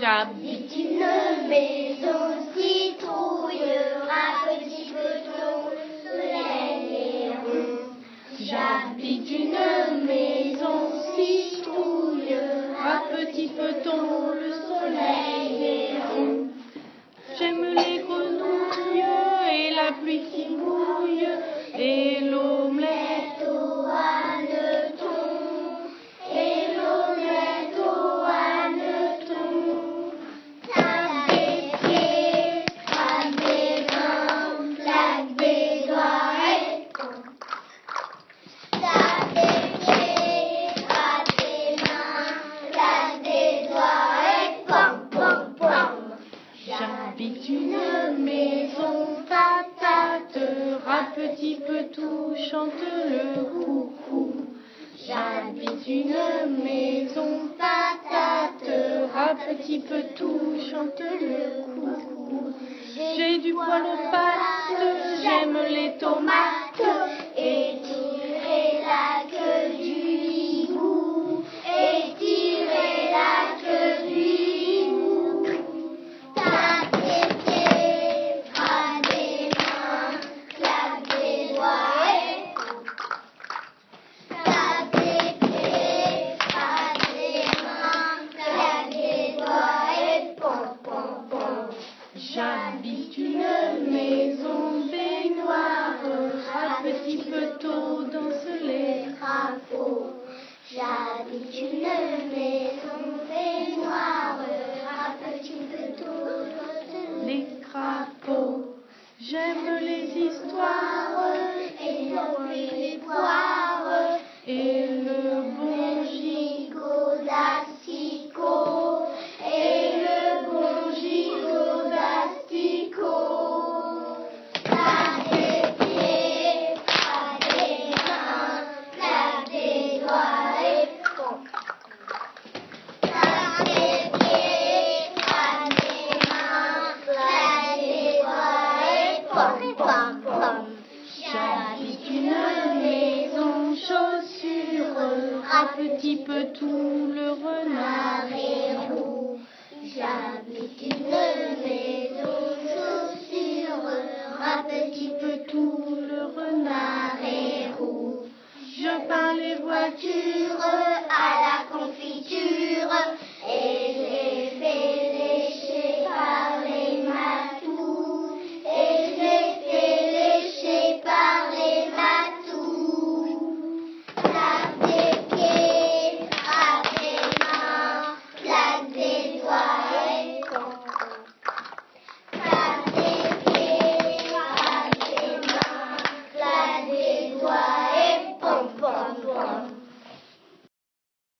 J'habite une maison citrouille, un petit peloton, le soleil est rond. J'habite une maison citrouille, un petit peloton, le soleil est rond. J'aime les grenouilles et la pluie qui mouille et l'omelette une maison patate, un petit peu tout chante le coucou. J'habite une maison patate, un petit peu tout chante le coucou. J'ai du poil aux pattes, j'aime les tomates maison baignoire, un petit peu tôt danse les crapauds. J'habite une maison baignoire, un petit peu tout les crapauds. J'aime les histoires et les poires petit peu tout le renard et roux. J'habite une maison chaussure, un petit peu tout le renard et roux. Je peins les voitures